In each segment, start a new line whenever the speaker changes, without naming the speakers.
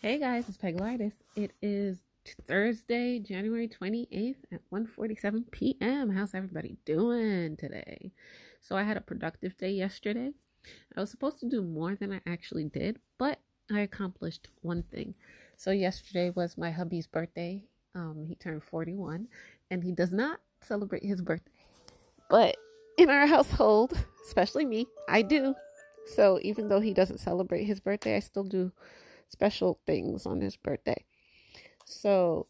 Hey guys, it's Peglartist. It is Thursday, January 28th at 1:47 p.m. How's everybody doing today? So I had a productive day yesterday. I was supposed to do more than I actually did, but I accomplished one thing. So yesterday was my hubby's birthday. Um, he turned 41 and he does not celebrate his birthday. But in our household, especially me, I do. So even though he doesn't celebrate his birthday, I still do special things on his birthday. So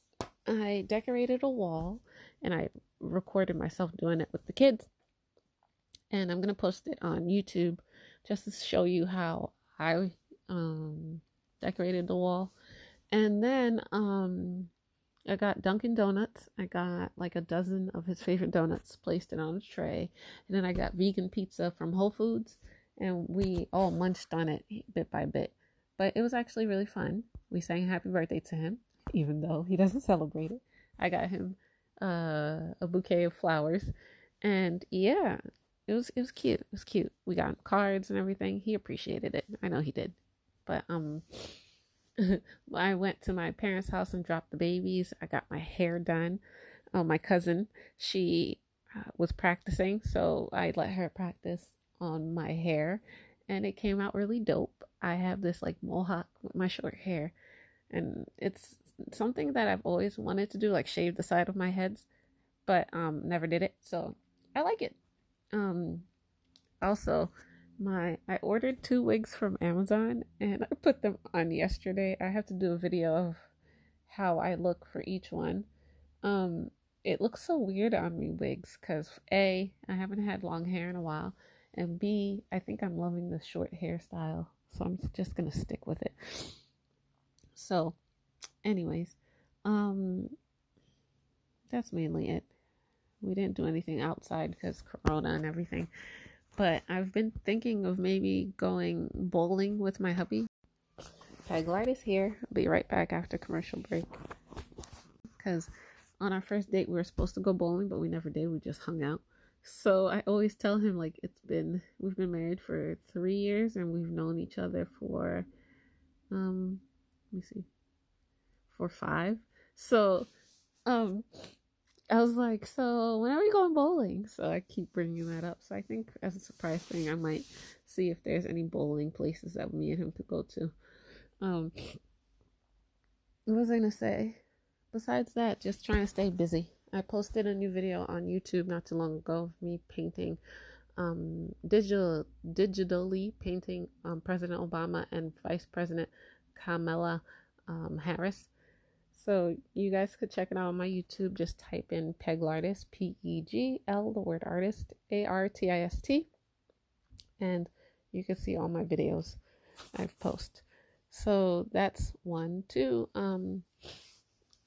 I decorated a wall and I recorded myself doing it with the kids. And I'm going to post it on YouTube just to show you how I um, decorated the wall. And then um, I got Dunkin' Donuts. I got like a dozen of his favorite donuts, placed it on a tray. And then I got vegan pizza from Whole Foods. And we all munched on it bit by bit. But it was actually really fun. We sang happy birthday to him, even though he doesn't celebrate it. I got him uh, a bouquet of flowers. And yeah, it was it was cute. It was cute. We got him cards and everything. He appreciated it. I know he did. But um I went to my parents' house and dropped the babies. I got my hair done. Oh, my cousin, she uh, was practicing, so I let her practice on my hair and it came out really dope. I have this like mohawk with my short hair and it's something that I've always wanted to do like shave the side of my heads, but um never did it. So, I like it. Um also my I ordered two wigs from Amazon and I put them on yesterday. I have to do a video of how I look for each one. Um it looks so weird on me wigs cuz A, I haven't had long hair in a while and B, I think I'm loving the short hairstyle. So I'm just going to stick with it. So, anyways, um that's mainly it. We didn't do anything outside because corona and everything. But I've been thinking of maybe going bowling with my hubby. Peglartist here. I'll be right back after commercial break. Because on our first date, we were supposed to go bowling, but we never did. We just hung out. So I always tell him, like, it's been, we've been married for three years and we've known each other for, um, let me see, for five. So, um, I was like, so when are we going bowling? So I keep bringing that up. So I think as a surprise thing, I might see if there's any bowling places that me and him could go to. Um, what was I gonna say? Besides that, just trying to stay busy. I posted a new video on YouTube not too long ago of me painting, um, digital digitally painting um, President Obama and Vice President Kamala um, Harris so you guys could check it out on my YouTube. Just type in Peglartist, P E G L, the word artist, A R T I S T, and you can see all my videos I've posted. So that's one. Two, um,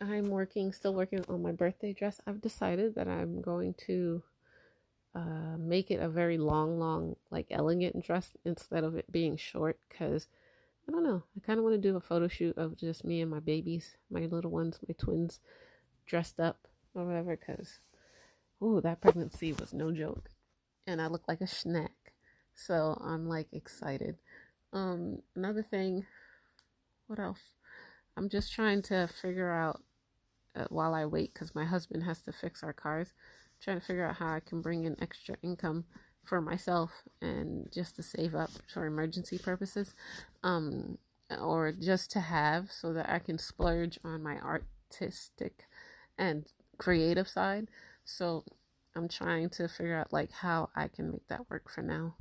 I'm working, still working on my birthday dress. I've decided that I'm going to uh, make it a very long, long, like elegant dress instead of it being short because I don't know. I kind of want to do a photo shoot of just me and my babies, my little ones, my twins, dressed up or whatever. Because, ooh, that pregnancy was no joke, and I look like a snack. So I'm like excited. Um, another thing, what else? I'm just trying to figure out while I wait because my husband has to fix our cars. I'm trying to figure out how I can bring in extra income for myself and just to save up for emergency purposes um or just to have so that I can splurge on my artistic and creative side so I'm trying to figure out like how I can make that work for now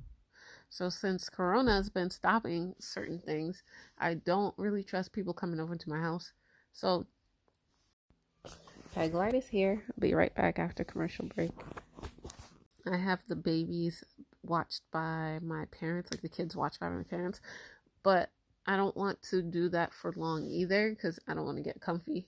so since corona has been stopping certain things I don't really trust people coming over to my house so Peglartist here. I'll be right back after commercial break. I have the babies watched by my parents, like the kids watched by my parents, but I don't want to do that for long either because I don't want to get comfy.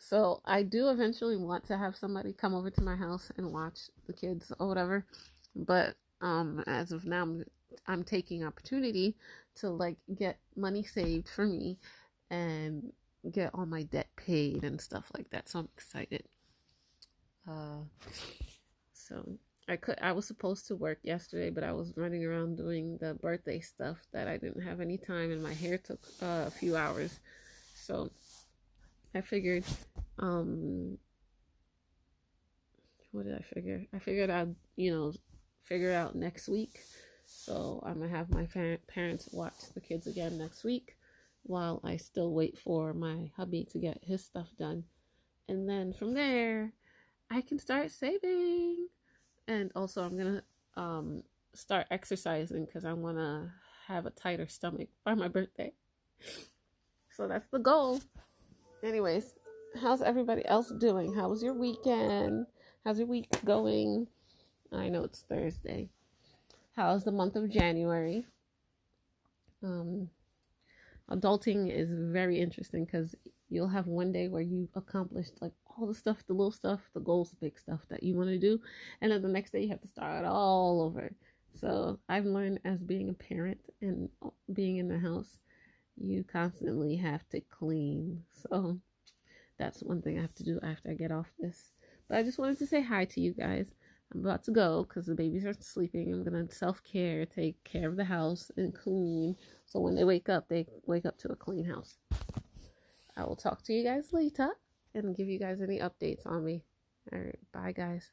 So I do eventually want to have somebody come over to my house and watch the kids or whatever, but um, as of now, I'm, I'm taking opportunity to like get money saved for me and get all my debt paid and stuff like that. So I'm excited. Uh, so I could I was supposed to work yesterday, but I was running around doing the birthday stuff that I didn't have any time, and my hair took uh, a few hours. So I figured, um, what did I figure? I figured I'd you know figure out next week. So I'm gonna have my parents watch the kids again next week, while I still wait for my hubby to get his stuff done, and then from there, I can start saving and also I'm gonna um start exercising because I want to have a tighter stomach by my birthday. So that's the goal. Anyways, how's everybody else doing? How was your weekend? How's your week going? I know it's Thursday. How's the month of January? Um, adulting is very interesting because you'll have one day where you accomplished like all the stuff, the little stuff, the goals, the big stuff that you want to do. And then the next day you have to start all over. So I've learned as being a parent and uh, being in the house, you constantly have to clean. So that's one thing I have to do after I get off this. But I just wanted to say hi to you guys. I'm about to go because the babies are sleeping. I'm to self care, take care of the house, and clean. So when they wake up, they wake up to a clean house. I will talk to you guys later and give you guys any updates on me. All right, bye, guys.